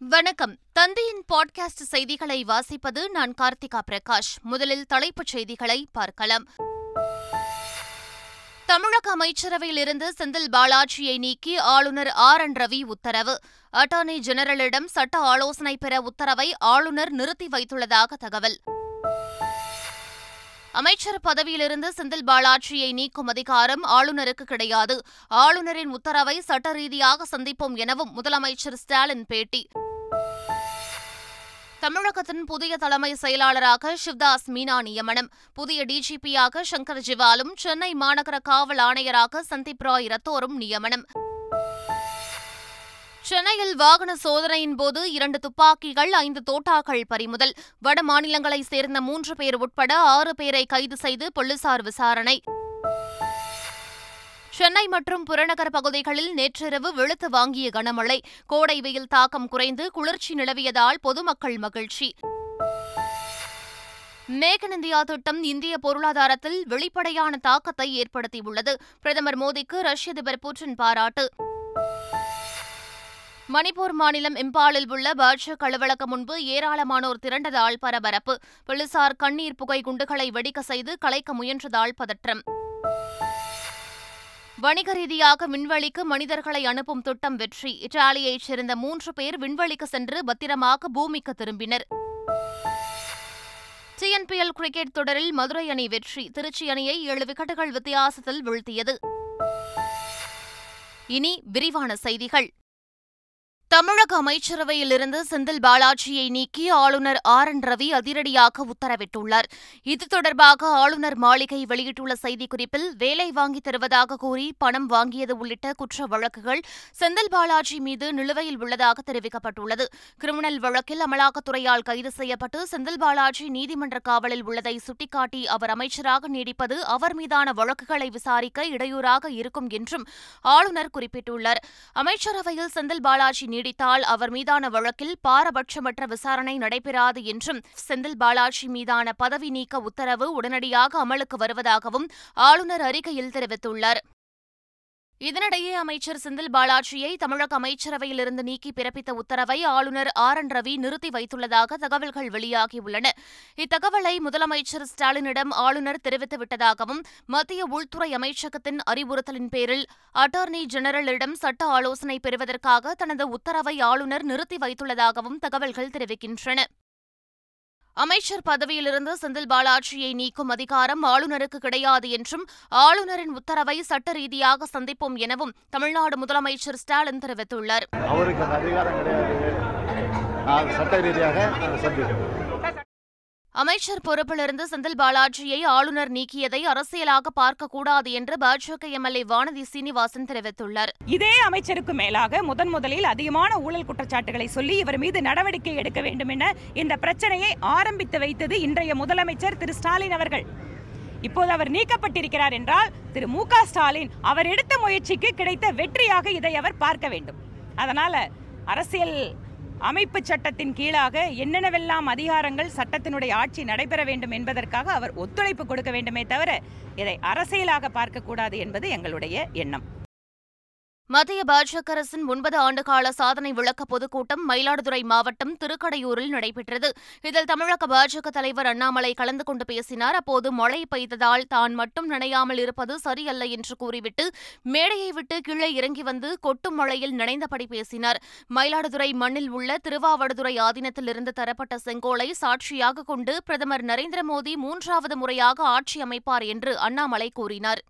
வணக்கம். தந்தையின் பாட்காஸ்ட் செய்திகளை வாசிப்பது நான் கார்த்திகா பிரகாஷ். முதலில் தலைப்புச் செய்திகளை பார்க்கலாம். தமிழக அமைச்சரவையிலிருந்து செந்தில் பாலாஜியை நீக்கி ஆளுநர் ஆர். என். ரவி உத்தரவு. அட்டார்னி ஜெனரலிடம் சட்ட ஆலோசனை பெற உத்தரவை ஆளுநர் நிறுத்தி வைத்துள்ளதாக தகவல். அமைச்சர் பதவியிலிருந்து செந்தில் பாலாஜியை நீக்கும் அதிகாரம் ஆளுநருக்கு கிடையாது. ஆளுநரின் உத்தரவை சட்ட ரீதியாக சந்திப்போம் எனவும் முதலமைச்சர் ஸ்டாலின் பேட்டி. தமிழகத்தின் புதிய தலைமை செயலாளராக சிவ்தாஸ் மீனா நியமனம். புதிய டிஜிபியாக சங்கர் ஜிவாலும் சென்னை மாநகர காவல் ஆணையராக சந்தீப் ராய் ரத்தோரும் நியமனம். சென்னையில் வாகன சோதனையின் போது இரண்டு துப்பாக்கிகள் ஐந்து தோட்டாக்கள் பறிமுதல். வட மாநிலங்களைச் சேர்ந்த மூன்று பேர் உட்பட ஆறு பேரை கைது செய்து போலீசார் விசாரணை. சென்னை மற்றும் புறநகர் பகுதிகளில் நேற்றிரவு வெளுத்து வாங்கிய கனமழை. கோடை வெயில் தாக்கம் குறைந்து குளிர்ச்சி நிலவியதால் பொதுமக்கள் மகிழ்ச்சி. மேக் இன் இந்தியா திட்டம் இந்திய பொருளாதாரத்தில் வெளிப்படையான தாக்கத்தை ஏற்படுத்தியுள்ளது. பிரதமர் மோடிக்கு ரஷ்ய அதிபர் புட்டின் பாராட்டு. மணிப்பூர் மாநிலம் இம்பாலில் உள்ள பாஜக அலுவலகம் முன்பு ஏராளமானோர் திரண்டதால் பரபரப்பு. போலீசார் கண்ணீர் புகை குண்டுகளை வெடிக்க செய்து கலைக்க முயன்றதால் பதற்றம். வணிக ரீதியாக விண்வெளிக்கு மனிதர்களை அனுப்பும் திட்டம் வெற்றி. இத்தாலியைச் சேர்ந்த மூன்று பேர் விண்வெளிக்கு சென்று பத்திரமாக பூமிக்கு திரும்பினர். டிஎன்பிஎல் கிரிக்கெட் தொடரில் மதுரை அணி வெற்றி. திருச்சி அணியை ஏழு விக்கெட்டுகள் வித்தியாசத்தில் வீழ்த்தியது. இனி விரிவான செய்திகள். தமிழக அமைச்சரவையிலிருந்து செந்தில் பாலாஜியை நீக்கி ஆளுநர் ஆர் என் ரவி அதிரடியாக உத்தரவிட்டுள்ளார். இது தொடர்பாக ஆளுநர் மாளிகை வெளியிட்டுள்ள செய்திக்குறிப்பில் வேலை வாங்கி தருவதாக கூறி பணம் வாங்கியது உள்ளிட்ட குற்ற வழக்குகள் செந்தில் பாலாஜி மீது நிலுவையில் உள்ளதாக தெரிவிக்கப்பட்டுள்ளது. கிரிமினல் வழக்கில் அமலாக்கத்துறையால் கைது செய்யப்பட்டு செந்தில் பாலாஜி நீதிமன்ற காவலில் உள்ளதை சுட்டிக்காட்டி அவர் அமைச்சராக நீடிப்பது அவர் மீதான வழக்குகளை விசாரிக்க இடையூறாக இருக்கும் என்றும் ஆளுநர் குறிப்பிட்டுள்ளார். அமைச்சரவையில் செந்தில் பாலாஜி நீடித்தால் அவர் மீதான வழக்கில் பாரபட்சமற்ற விசாரணை நடைபெறாது என்றும் செந்தில் பாலாஜி மீதான பதவி நீக்க உத்தரவு உடனடியாக அமலுக்கு வருவதாகவும் ஆளுநர் அறிக்கையில் தெரிவித்துள்ளார். இதனிடையே அமைச்சர் செந்தில் பாலாஜியை தமிழக அமைச்சரவையிலிருந்து நீக்கி பிறப்பித்த உத்தரவை ஆளுநர் ஆர் என் ரவி நிறுத்தி வைத்துள்ளதாக தகவல்கள் வெளியாகியுள்ளன. இத்தகவலை முதலமைச்சர் ஸ்டாலினிடம் ஆளுநர் தெரிவித்துவிட்டதாகவும் மத்திய உள்துறை அமைச்சகத்தின் அறிவுறுத்தலின் பேரில் அட்டார்னி ஜெனரலிடம் சட்ட ஆலோசனை பெறுவதற்காக தனது உத்தரவை ஆளுநர் நிறுத்தி வைத்துள்ளதாகவும் தகவல்கள் தெரிவிக்கின்றன. அமைச்சர் பதவியிலிருந்து செந்தில் பாலாஜியை நீக்கும் அதிகாரம் ஆளுநருக்கு கிடையாது என்றும் ஆளுநரின் உத்தரவை சட்ட ரீதியாக சந்திப்போம் எனவும் தமிழ்நாடு முதலமைச்சர் ஸ்டாலின் தெரிவித்துள்ளார். அவருக்கு அதிகாரம் கிடையாது. சட்ட ரீதியாக சந்திப்போம் அமைச்சர் பொறுப்பிலிருந்து செந்தில் பாலாஜியை ஆளுநர் நீக்கியதை அரசியலாக பார்க்கக்கூடாது என்று பாஜக எம்எல்ஏ வானதி சீனிவாசன் தெரிவித்துள்ளார். இதே அமைச்சருக்கு மேலாக முதன் முதலில் அதிகமான ஊழல் குற்றச்சாட்டுகளை சொல்லி இவர் மீது நடவடிக்கை எடுக்க வேண்டும் என இந்த பிரச்சனையை ஆரம்பித்து வைத்தது இன்றைய முதலமைச்சர் திரு ஸ்டாலின் அவர்கள். இப்போது அவர் நீக்கப்பட்டிருக்கிறார் என்றால் திரு மு ஸ்டாலின் அவர் எடுத்த முயற்சிக்கு கிடைத்த வெற்றியாக இதை அவர் பார்க்க வேண்டும். அதனால அரசியல் அமைப்பு சட்டத்தின் கீழாக என்னென்னவெல்லாம் அதிகாரங்கள் சட்டத்தினுடைய ஆட்சி நடைபெற வேண்டும் என்பதற்காக அவர் ஒத்துழைப்பு கொடுக்க வேண்டுமே தவிர இதை அரசியலாக பார்க்கக்கூடாது என்பது எங்களுடைய எண்ணம். மத்திய பாஜக அரசின் ஒன்பது ஆண்டுகால சாதனை விளக்க பொதுக்கூட்டம் மயிலாடுதுறை மாவட்டம் திருக்கடையூரில் நடைபெற்றது. இதில் தமிழக பாஜக தலைவர் அண்ணாமலை கலந்து கொண்டு பேசினார். அப்போது மழை பெய்ததால் தான் மட்டும் நனையாமல் இருப்பது சரியல்ல என்று கூறிவிட்டு மேடையை விட்டு கீழே இறங்கி வந்து கொட்டும் மழையில் நனைந்தபடி பேசினார். மயிலாடுதுறை மண்ணில் உள்ள திருவாவடுதுறை ஆதீனத்திலிருந்து தரப்பட்ட செங்கோலை சாட்சியாக கொண்டு பிரதமர் நரேந்திர மோடி மூன்றாவது முறையாக ஆட்சி அமைப்பார் என்று அண்ணாமலை கூறினார்.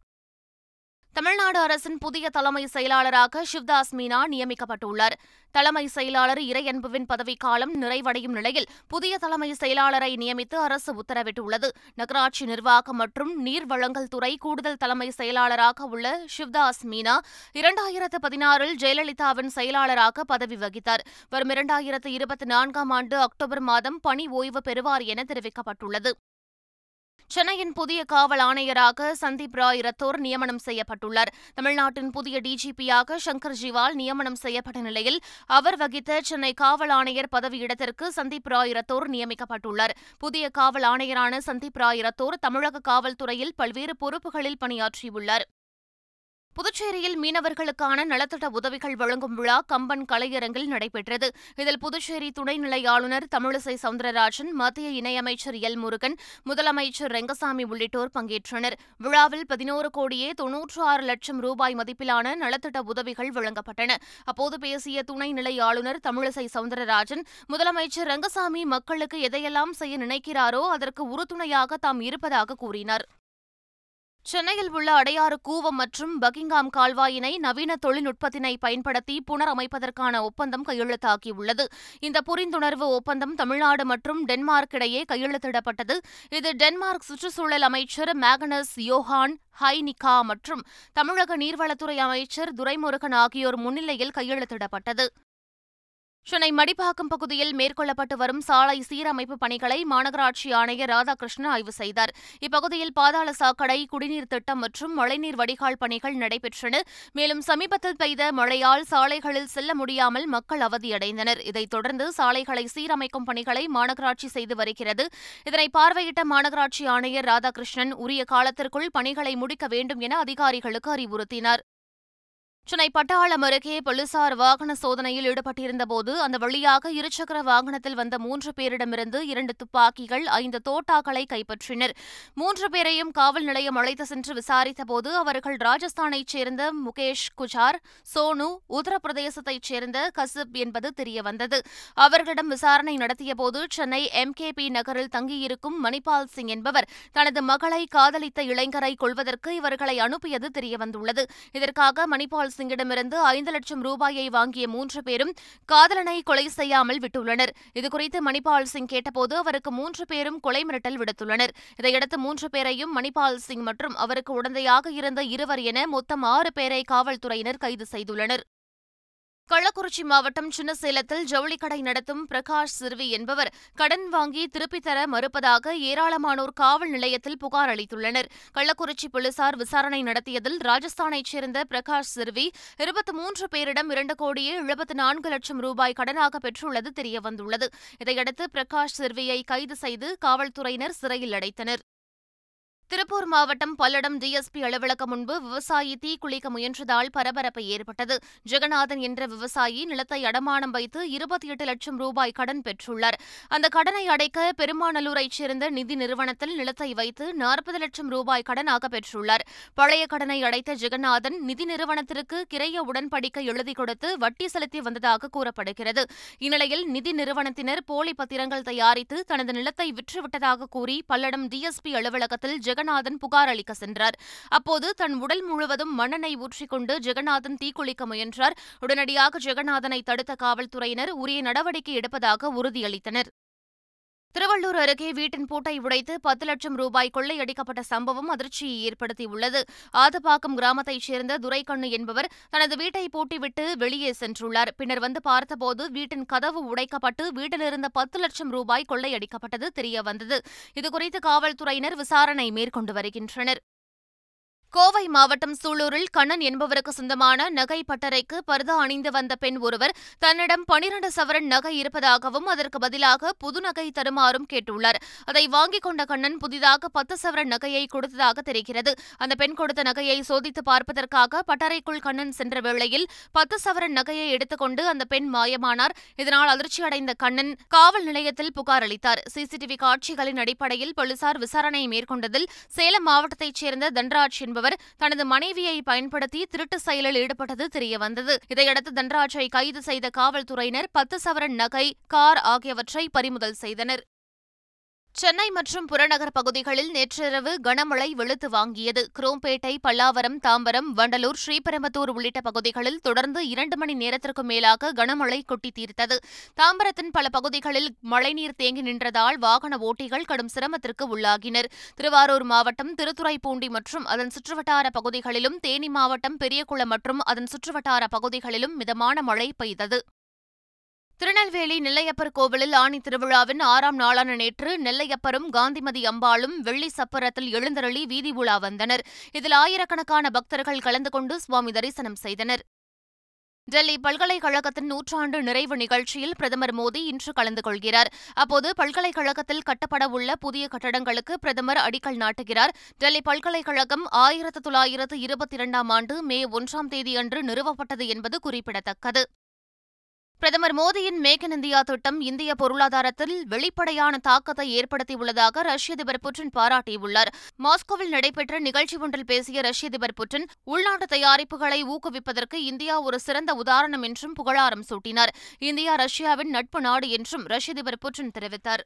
தமிழ்நாடு அரசின் புதிய தலைமை செயலாளராக சிவ்தாஸ் மீனா நியமிக்கப்பட்டுள்ளார். தலைமை செயலாளர் இறையன்புவின் பதவிக்காலம் நிறைவடையும் நிலையில் புதிய தலைமை செயலாளரை நியமித்து அரசு உத்தரவிட்டுள்ளது. நகராட்சி நிர்வாகம் மற்றும் நீர் வழங்கல் துறை கூடுதல் தலைமை செயலாளராக உள்ள சிவ்தாஸ் மீனா இரண்டாயிரத்து பதினாறில் ஜெயலலிதாவின் செயலாளராக பதவி வகித்தார். வரும் இரண்டாயிரத்து இருபத்தி நான்காம் ஆண்டு அக்டோபர் மாதம் பணி ஓய்வு பெறுவார் என தெரிவிக்கப்பட்டுள்ளது. சென்னையின் புதிய காவல் ஆணையராக சந்தீப் ராய் ரத்தோர் நியமனம் செய்யப்பட்டுள்ளார். தமிழ்நாட்டின் புதிய டிஜிபியாக சங்கர் ஜிவால் நியமனம் செய்யப்பட்ட நிலையில் அவர் வகித்த சென்னை காவல் ஆணையர் பதவியிடத்திற்கு சந்தீப் ராய் ரத்தோர் நியமிக்கப்பட்டுள்ளார். புதிய காவல் ஆணையரான சந்தீப் ராய் ரத்தோர் தமிழக காவல்துறையில் பல்வேறு பொறுப்புகளில் பணியாற்றியுள்ளார். புதுச்சேரியில் மீனவர்களுக்கான நலத்திட்ட உதவிகள் வழங்கும் விழா கம்பன் கலையரங்கில் நடைபெற்றது. இதில் புதுச்சேரி துணைநிலை ஆளுநர் தமிழிசை சவுந்தரராஜன் மத்திய இணையமைச்சர் எல். முருகன் முதலமைச்சர் ரெங்கசாமி உள்ளிட்டோர் பங்கேற்றனர். விழாவில் பதினோரு கோடியே தொன்னூற்று ஆறு லட்சம் ரூபாய் மதிப்பிலான நலத்திட்ட உதவிகள் வழங்கப்பட்டன. அப்போது பேசிய துணைநிலை ஆளுநர் தமிழிசை சவுந்தரராஜன் முதலமைச்சர் ரங்கசாமி மக்களுக்கு எதையெல்லாம் செய்ய நினைக்கிறாரோ அதற்கு உறுதுணையாக தாம் இருப்பதாக கூறினார். சென்னையில் உள்ள அடையாறு கூவம் மற்றும் பக்கிங்காம் கால்வாயினை நவீன தொழில்நுட்பத்தினை பயன்படுத்தி புனரமைப்பதற்கான ஒப்பந்தம் கையெழுத்தாகியுள்ளது. இந்த புரிந்துணர்வு ஒப்பந்தம் தமிழ்நாடு மற்றும் டென்மார்க் இடையே கையெழுத்திடப்பட்டது. இது டென்மார்க் சுற்றுச்சூழல் அமைச்சர் மேகனஸ் யோஹான் ஹைனிகா மற்றும் தமிழக நீர்வளத்துறை அமைச்சர் துரைமுருகன் ஆகியோர் முன்னிலையில் கையெழுத்திடப்பட்டது. சென்னை மடிப்பாக்கம் பகுதியில் மேற்கொள்ளப்பட்டு வரும் சாலை சீரமைப்பு பணிகளை மாநகராட்சி ஆணையர் ராதாகிருஷ்ணன் ஆய்வு செய்தார். இப்பகுதியில் பாதாள சாக்கடை குடிநீர் திட்டம் மற்றும் மழைநீர் வடிகால் பணிகள் நடைபெற்றன. மேலும் சமீபத்தில் பெய்த மழையால் சாலைகளில் செல்ல முடியாமல் மக்கள் அவதியடைந்தனர். இதைத் தொடர்ந்து சாலைகளை சீரமைக்கும் பணிகளை மாநகராட்சி செய்து வருகிறது. இதனை பார்வையிட்ட மாநகராட்சி ஆணையர் ராதாகிருஷ்ணன் உரிய காலத்திற்குள் பணிகளை முடிக்க வேண்டும் என அதிகாரிகளுக்கு அறிவுறுத்தினார். சென்னை பட்டாளம் அருகே போலீசார் வாகன சோதனையில் ஈடுபட்டிருந்தபோது அந்த வழியாக இருசக்கர வாகனத்தில் வந்த மூன்று பேரிடமிருந்து இரண்டு துப்பாக்கிகள் ஐந்து தோட்டாக்களை கைப்பற்றினர். மூன்று பேரையும் காவல் நிலையம் அழைத்து சென்று விசாரித்தபோது அவர்கள் ராஜஸ்தானைச் சேர்ந்த முகேஷ் குஜார் சோனு உத்தரப்பிரதேசத்தைச் சேர்ந்த கசிப் என்பது தெரியவந்தது. அவர்களிடம் விசாரணை நடத்தியபோது சென்னை எம்கேபி நகரில் தங்கியிருக்கும் மணிபால் சிங் என்பவர் தனது மகளை காதலித்த இளைஞரை கொள்வதற்கு இவர்களை அனுப்பியது தெரியவந்துள்ளது. இதற்காக மணிபால் சிங்கிடமிருந்து ஐந்து லட்சம் ரூபாயை வாங்கிய மூன்று பேரும் காதலனை கொலை செய்யாமல் விட்டுள்ளனர். இதுகுறித்து மணிபால் சிங் கேட்டபோது அவருக்கு மூன்று பேரும் கொலை மிரட்டல் விடுத்துள்ளனர். இதையடுத்து மூன்று பேரையும் மணிபால் சிங் மற்றும் அவருக்கு உடந்தையாக இருந்த இருவர் என மொத்தம் ஆறு பேரை காவல்துறையினர் கைது செய்துள்ளனர். கள்ளக்குறிச்சி மாவட்டம் சின்னசேலத்தில் ஜவுளிக்கடை நடத்தும் பிரகாஷ் சிறுவி என்பவர் கடன் வாங்கி திருப்பித் தர மறுப்பதாக ஏராளமானோர் காவல் நிலையத்தில் புகார் அளித்துள்ளனர். கள்ளக்குறிச்சி போலீசார் விசாரணை நடத்தியதில் ராஜஸ்தானைச் சேர்ந்த பிரகாஷ் சிறுவி இருபத்தி மூன்று பேரிடம் இரண்டு கோடியே எழுபத்து நான்கு லட்சம் ரூபாய் கடனாக பெற்றுள்ளது தெரியவந்துள்ளது. இதையடுத்து பிரகாஷ் சிறுவியை கைது செய்து காவல்துறையினர் சிறையில் அடைத்தனர். திருப்பூர் மாவட்டம் பல்லடம் டிஎஸ்பி அலுவலகம் முன்பு விவசாயி தீக்குளிக்க முயன்றதால் பரபரப்பு ஏற்பட்டது. ஜெகநாதன் என்ற விவசாயி நிலத்தை அடமானம் வைத்து இருபத்தி எட்டு லட்சம் ரூபாய் கடன் பெற்றுள்ளார். அந்த கடனை அடைக்க பெருமாநல்லூரைச் சேர்ந்த நிதி நிறுவனத்தில் நிலத்தை வைத்து நாற்பது லட்சம் ரூபாய் கடனாக பெற்றுள்ளார். பழைய கடனை அடைத்த ஜெகநாதன் நிதி நிறுவனத்திற்கு கிரைய உடன்படிக்கை எழுதி கொடுத்து வட்டி செலுத்தி வந்ததாக கூறப்படுகிறது. இந்நிலையில் நிதி நிறுவனத்தினர் போலி பத்திரங்கள் தயாரித்து தனது நிலத்தை விற்றுவிட்டதாக கூறி பல்லடம் டிஎஸ்பி அலுவலகத்தில் ஜெகநாதன் புகார் அளிக்க சென்றார். அப்போது தன் உடல் முழுவதும் மண்ணெண்ணை ஊற்றிக்கொண்டு ஜெகநாதன் தீக்குளிக்க முயன்றார். உடனடியாக ஜெகநாதனை தடுத்த காவல்துறையினர் உரிய நடவடிக்கை எடுப்பதாக உறுதியளித்தனர். திருவள்ளூர் அருகே வீட்டின் பூட்டை உடைத்து பத்து லட்சம் ரூபாய் கொள்ளையடிக்கப்பட்ட சம்பவம் அதிர்ச்சியை ஏற்படுத்தியுள்ளது. ஆதப்பாக்கம் கிராமத்தைச் சேர்ந்த துரைக்கண்ணு என்பவர் தனது வீட்டை பூட்டிவிட்டு வெளியே சென்றுள்ளார். பின்னர் வந்து பார்த்தபோது வீட்டின் கதவு உடைக்கப்பட்டு வீட்டிலிருந்த பத்து லட்சம் ரூபாய் கொள்ளையடிக்கப்பட்டது தெரியவந்தது. இதுகுறித்து காவல்துறையினர் விசாரணை மேற்கொண்டு வருகின்றனர். கோவை மாவட்டம் சூலூரில் கண்ணன் என்பவருக்கு சொந்தமான நகை பட்டறைக்கு பர்தா அணிந்து வந்த பெண் ஒருவர் தன்னிடம் பனிரண்டு சவரன் நகை இருப்பதாகவும் அதற்கு பதிலாக புது நகை தருமாறும் கேட்டுள்ளார். அதை வாங்கிக் கொண்ட கண்ணன் புதிதாக பத்து சவரன் நகையை கொடுத்ததாக தெரிகிறது. அந்த பெண் கொடுத்த நகையை சோதித்து பார்ப்பதற்காக பட்டறைக்குள் கண்ணன் சென்ற வேளையில் பத்து சவரன் நகையை எடுத்துக்கொண்டு அந்த பெண் மாயமானார். இதனால் அதிர்ச்சியடைந்த கண்ணன் காவல் நிலையத்தில் புகார் அளித்தார். சிசிடிவி காட்சிகளின் அடிப்படையில் போலீசார் விசாரணை மேற்கொண்டதில் சேலம் மாவட்டத்தைச் சேர்ந்த தன்ராஜ் என்பவர் தனது மனைவியை பயன்படுத்தி திருட்டு செயலில் ஈடுபட்டது தெரியவந்தது. இதையடுத்து தன்ராஜை கைது செய்த காவல்துறையினர் பத்து சவரன் நகை கார் ஆகியவற்றை பறிமுதல் செய்தனர். சென்னை மற்றும் புறநகர் பகுதிகளில் நேற்றிரவு கனமழை வெளுத்து வாங்கியது. குரோம்பேட்டை பல்லாவரம் தாம்பரம் வண்டலூர் ஸ்ரீபெரும்புத்தூர் உள்ளிட்ட பகுதிகளில் தொடர்ந்து இரண்டு மணி நேரத்திற்கும் மேலாக கனமழை கொட்டி தீர்த்தது. தாம்பரத்தின் பல பகுதிகளில் மழைநீர் தேங்கி நின்றதால் வாகன ஓட்டிகள் கடும் சிரமத்திற்கு உள்ளாகினர். திருவாரூர் மாவட்டம் திருத்துறைப்பூண்டி மற்றும் அதன் சுற்றுவட்டார பகுதிகளிலும் தேனி மாவட்டம் பெரியகுளம் மற்றும் அதன் சுற்றுவட்டார பகுதிகளிலும் மிதமான மழை பெய்தது. திருநெல்வேலி நெல்லையப்பர் கோவிலில் ஆணி திருவிழாவின் ஆறாம் நாளான நேற்று நெல்லையப்பரும் காந்திமதி அம்பாளும் வெள்ளி சப்பரத்தில் எழுந்தருளி வீதி உலா வந்தனர். இதில் ஆயிரக்கணக்கான பக்தர்கள் கலந்து கொண்டு சுவாமி தரிசனம் செய்தனர். டெல்லி பல்கலைக்கழகத்தின் நூற்றாண்டு நிறைவு நிகழ்ச்சியில் பிரதமர் மோடி இன்று கலந்து கொள்கிறார். அப்போது பல்கலைக்கழகத்தில் கட்டப்படவுள்ள புதிய கட்டடங்களுக்கு பிரதமர் அடிக்கல் நாட்டுகிறார். டெல்லி பல்கலைக்கழகம் ஆயிரத்து தொள்ளாயிரத்து இருபத்தி இரண்டாம் ஆண்டு மே ஒன்றாம் தேதியன்று நிறுவப்பட்டது என்பது குறிப்பிடத்தக்கது. பிரதமர் மோடியின் மேக் இன் இந்தியா திட்டம் இந்திய பொருளாதாரத்தில் வெளிப்படையான தாக்கத்தை ஏற்படுத்தியுள்ளதாக ரஷ்ய அதிபர் புட்டின் பாராட்டியுள்ளார். மாஸ்கோவில் நடைபெற்ற நிகழ்ச்சி ஒன்றில் பேசிய ரஷ்ய அதிபர் புட்டின் உள்நாட்டு தயாரிப்புகளை ஊக்குவிப்பதற்கு இந்தியா ஒரு சிறந்த உதாரணம் என்றும் புகழாரம் சூட்டினார். இந்தியா ரஷ்யாவின் நட்பு நாடு என்றும் ரஷ்ய அதிபர் புட்டின் தெரிவித்தார்.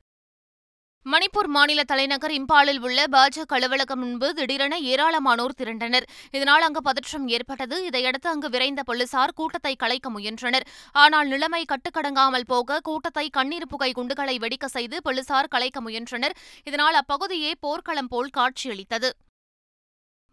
மணிப்பூர் மாநில தலைநகர் இம்பாலில் உள்ள பாஜக அலுவலகம் முன்பு திடீரென ஏராளமானோர் திரண்டனர். இதனால் அங்கு பதற்றம் ஏற்பட்டது. இதையடுத்து அங்கு விரைந்த போலீசார் கூட்டத்தை கலைக்க முயன்றனர். ஆனால் நிலைமை கட்டுக்கடங்காமல் போக கூட்டத்தை கண்ணீர் புகை குண்டுகளை வெடிக்க செய்து போலீசார் கலைக்க முயன்றனர். இதனால் அப்பகுதியே போர்க்களம் போல் காட்சியளித்தது.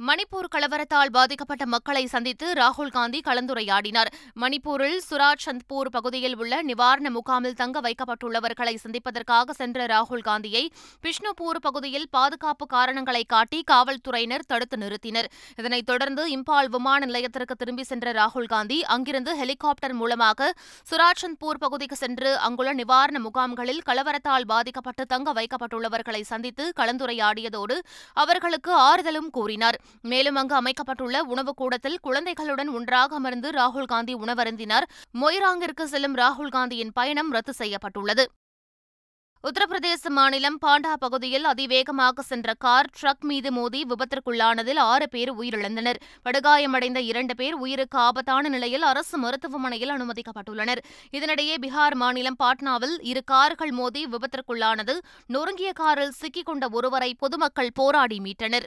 மணிப்பூர் கலவரத்தால் பாதிக்கப்பட்ட மக்களை சந்தித்து ராகுல் காந்தி கலந்துரையாடினார். மணிப்பூரில் சுராஜ் சந்த்பூர் பகுதியில் உள்ள நிவாரண முகாமில் தங்க வைக்கப்பட்டுள்ளவர்களை சந்திப்பதற்காக சென்ற ராகுல் காந்தியை பிஷ்ணுபூர் பகுதியில் பாதுகாப்பு காரணங்களை காட்டி காவல்துறையினர் தடுத்து நிறுத்தினர். இதனைத் தொடர்ந்து இம்பால் விமான நிலையத்திற்கு திரும்பி சென்ற ராகுல் காந்தி அங்கிருந்து ஹெலிகாப்டர் மூலமாக சுராஜ் சந்த்பூர் பகுதிக்கு சென்று அங்குள்ள நிவாரண முகாம்களில் கலவரத்தால் பாதிக்கப்பட்டு தங்க வைக்கப்பட்டுள்ளவர்களை சந்தித்து கலந்துரையாடியதோடு அவர்களுக்கு ஆறுதலும் கூறினார். மேலும் அங்கு அமைக்கப்பட்டுள்ள உணவுக் கூடத்தில் குழந்தைகளுடன் ஒன்றாக அமர்ந்து ராகுல் காந்தி உணவருந்தினார். மொய்ராங்கிற்கு செல்லும் ராகுல் காந்தியின் பயணம் ரத்து செய்யப்பட்டுள்ளது. உத்தரப்பிரதேச மாநிலம் பாண்டா பகுதியில் அதிவேகமாக சென்ற கார் ட்ரக் மீது மோதி விபத்திற்குள்ளானதில் ஆறு பேர் உயிரிழந்தனர். படுகாயமடைந்த இரண்டு பேர் உயிருக்கு ஆபத்தான நிலையில் அரசு மருத்துவமனையில் அனுமதிக்கப்பட்டுள்ளனர். இதனிடையே பீகார் மாநிலம் பாட்னாவில் இரு கார்கள் மோதி விபத்திற்குள்ளானது நொறுங்கிய காரில் சிக்கிக் கொண்ட ஒருவரை பொதுமக்கள் போராடி மீட்டனர்.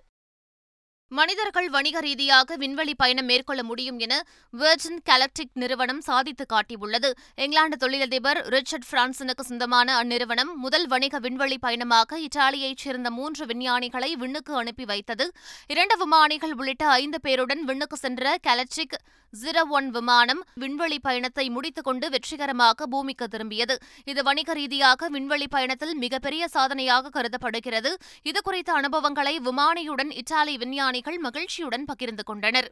மனிதர்கள் வணிக ரீதியாக விண்வெளி பயணம் மேற்கொள்ள முடியும் என வெர்ஜின் கலக்டிக் நிறுவனம் சாதித்து காட்டியுள்ளது. இங்கிலாந்து தொழிலதிபர் ரிச்சர்ட் பிரான்சனுக்கு சொந்தமான அந்நிறுவனம் முதல் வணிக விண்வெளி பயணமாக இத்தாலியைச் சேர்ந்த மூன்று விஞ்ஞானிகளை விண்ணுக்கு அனுப்பி வைத்தது. இரண்டு விமானிகள் உள்ளிட்ட ஐந்து பேருடன் விண்ணுக்கு சென்ற கலக்டிக் ஜீரோ ஒன் விமானம் விண்வெளி பயணத்தை முடித்துக் கொண்டு வெற்றிகரமாக பூமிக்கு திரும்பியது. இது வணிக ரீதியாக விண்வெளி பயணத்தில் மிகப்பெரிய சாதனையாக கருதப்படுகிறது. இதுகுறித்த அனுபவங்களை விமானியுடன் இத்தாலி விஞ்ஞானி விஞ்ஞானிகள் மகிழ்ச்சியுடன் பகிர்ந்து கொண்டனர்.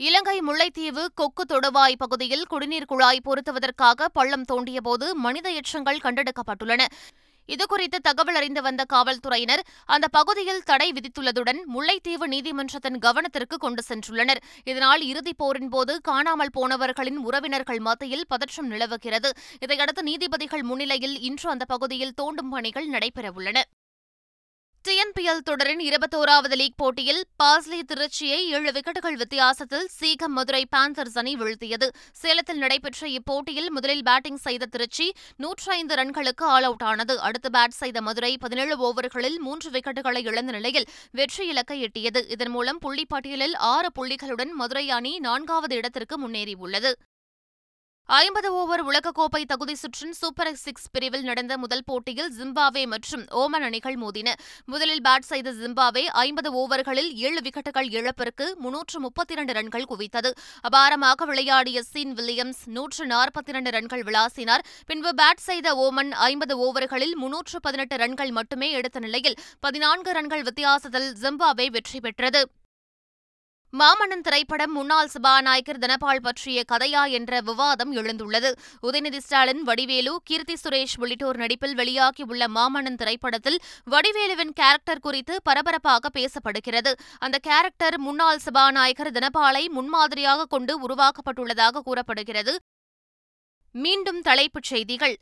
இலங்கை முல்லைத்தீவு கொக்கு தொடுவாய் பகுதியில் குடிநீர் குழாய் பொருத்துவதற்காக பள்ளம் தோண்டியபோது மனித எச்சங்கள் கண்டெடுக்கப்பட்டுள்ளன. இதுகுறித்து தகவல் அறிந்து வந்த காவல்துறையினர் அந்த பகுதியில் தடை விதித்துள்ளதுடன் முல்லைத்தீவு நீதிமன்றத்தின் கவனத்திற்கு கொண்டு சென்றுள்ளனர். இதனால் இறுதிப் போரின் போது காணாமல் போனவர்களின் உறவினர்கள் மத்தியில் பதற்றம் நிலவுகிறது. இதையடுத்து நீதிபதிகள் முன்னிலையில் இன்று அந்த பகுதியில் தோண்டும் பணிகள் நடைபெறவுள்ளன. டிஎன்பிஎல் தொடரின் இருபத்தோராவது லீக் போட்டியில் பாஸ்லி திருச்சியை ஏழு விக்கெட்டுகள் வித்தியாசத்தில் சீகம் மதுரை பாந்தர்ஸ் அணி வீழ்த்தியது. சேலத்தில் நடைபெற்ற இப்போட்டியில் முதலில் பேட்டிங் செய்த திருச்சி நூற்றி ஐந்து ரன்களுக்கு ஆல் அவுட் ஆனது. அடுத்து பேட் செய்த மதுரை பதினேழு ஓவர்களில் மூன்று விக்கெட்டுகளை இழந்த நிலையில் வெற்றி இலக்கை எட்டியது. இதன் மூலம் புள்ளிப்பட்டியலில் ஆறு புள்ளிகளுடன் மதுரை அணி நான்காவது இடத்திற்கு முன்னேறியுள்ளது. ஐம்பது ஓவர் உலகக்கோப்பை தகுதி சுற்றின் சூப்பர் சிக்ஸ் பிரிவில் நடந்த முதல் போட்டியில் ஜிம்பாவே மற்றும் ஓமன் அணிகள் மோதின. முதலில் பேட் செய்த ஜிம்பாவே ஐம்பது ஓவர்களில் ஏழு விக்கெட்டுகள் இழப்பிற்கு முன்னூற்று முப்பத்தி இரண்டு ரன்கள் குவித்தது. அபாரமாக விளையாடிய சீன் வில்லியம்ஸ் நூற்று நாற்பத்தி இரண்டு ரன்கள் விளாசினார். பின்பு பேட் செய்த ஓமன் ஐம்பது ஓவர்களில் முன்னூற்று பதினெட்டு ரன்கள் மட்டுமே எடுத்த நிலையில் பதினான்கு ரன்கள் வித்தியாசத்தில் ஜிம்பாவே வெற்றி பெற்றது. மாமன்னன் திரைப்படம் முன்னாள் சபாநாயகர் தனபால் பற்றிய கதையா என்ற விவாதம் எழுந்துள்ளது. உதயநிதி ஸ்டாலின் வடிவேலு கீர்த்தி சுரேஷ் உள்ளிட்டோர் நடிப்பில் வெளியாகியுள்ள மாமன்னன் திரைப்படத்தில் வடிவேலுவின் கேரக்டர் குறித்து பரபரப்பாக பேசப்படுகிறது. அந்த கேரக்டர் முன்னாள் சபாநாயகர் தனபாலை முன்மாதிரியாக கொண்டு உருவாக்கப்பட்டுள்ளதாக கூறப்படுகிறது. மீண்டும் தலைப்புச் செய்திகள்.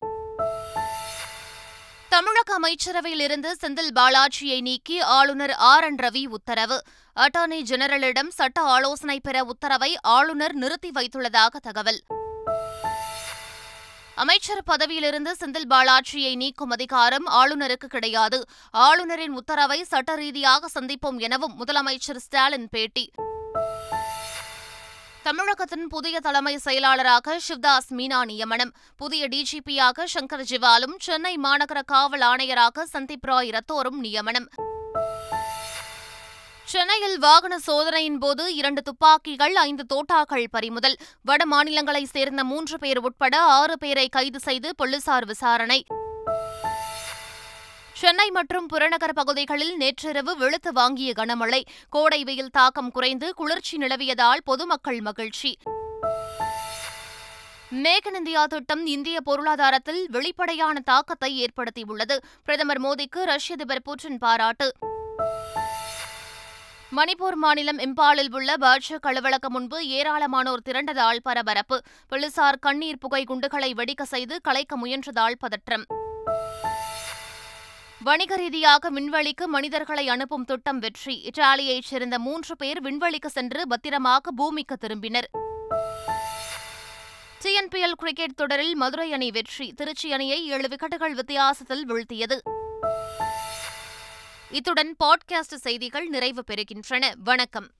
தமிழக அமைச்சரவையில் இருந்து செந்தில் பாலாஜியை நீக்கி ஆளுநர் ஆர். என். ரவி உத்தரவு. அட்டார்னி ஜெனரலிடம் சட்ட ஆலோசனை பெற உத்தரவை ஆளுநர் நிறுத்தி வைத்துள்ளதாக தகவல். அமைச்சர் பதவியிலிருந்து செந்தில் பாலாஜியை நீக்கும் அதிகாரம் ஆளுநருக்கு கிடையாது. ஆளுநரின் உத்தரவை சட்ட ரீதியாக சந்திப்போம் எனவும் முதலமைச்சர் ஸ்டாலின் பேட்டி. தமிழகத்தின் புதிய தலைமை செயலாளராக சிவ்தாஸ் மீனா நியமனம் புதிய டிஜிபியாக சங்கர் ஜிவாலும் சென்னை மாநகர காவல் ஆணையராக சந்தீப் ராய் ரத்தோரும் நியமனம். சென்னையில் வாகன சோதனையின் போது இரண்டு துப்பாக்கிகள் ஐந்து தோட்டாக்கள் பறிமுதல். வட மாநிலங்களைச் சேர்ந்த மூன்று பேர் உட்பட ஆறு பேரை கைது செய்து போலீசார் விசாரணை. சென்னை மற்றும் புறநகர் பகுதிகளில் நேற்றிரவு வெளுத்து வாங்கிய கனமழை. கோடை வெயில் தாக்கம் குறைந்து குளிர்ச்சி நிலவியதால் பொதுமக்கள் மகிழ்ச்சி. மேக் இன் இந்தியா திட்டம் இந்திய பொருளாதாரத்தில் வெளிப்படையான தாக்கத்தை ஏற்படுத்தியுள்ளது. பிரதமர் மோடிக்கு ரஷ்ய அதிபர் புட்டின் பாராட்டு. மணிப்பூர் மாநிலம் இம்பாலில் உள்ள பாஜக அலுவலகம் முன்பு ஏராளமானோர் திரண்டதால் பரபரப்பு. போலீசார் கண்ணீர் புகை குண்டுகளை வெடிக்க செய்து கலைக்க முயன்றதால் பதற்றம். வணிக ரீதியாக விண்வெளிக்கு மனிதர்களை அனுப்பும் திட்டம் வெற்றி. இத்தாலியைச் சேர்ந்த மூன்று பேர் விண்வெளிக்கு சென்று பத்திரமாக பூமிக்கு திரும்பினர். டிஎன்பிஎல் கிரிக்கெட் தொடரில் மதுரை அணி வெற்றி. திருச்சி அணியை ஏழு விக்கெட்டுகள் வித்தியாசத்தில் வீழ்த்தியது. இத்துடன் பாட்காஸ்ட் செய்திகள் நிறைவு பெறுகின்றன. வணக்கம்.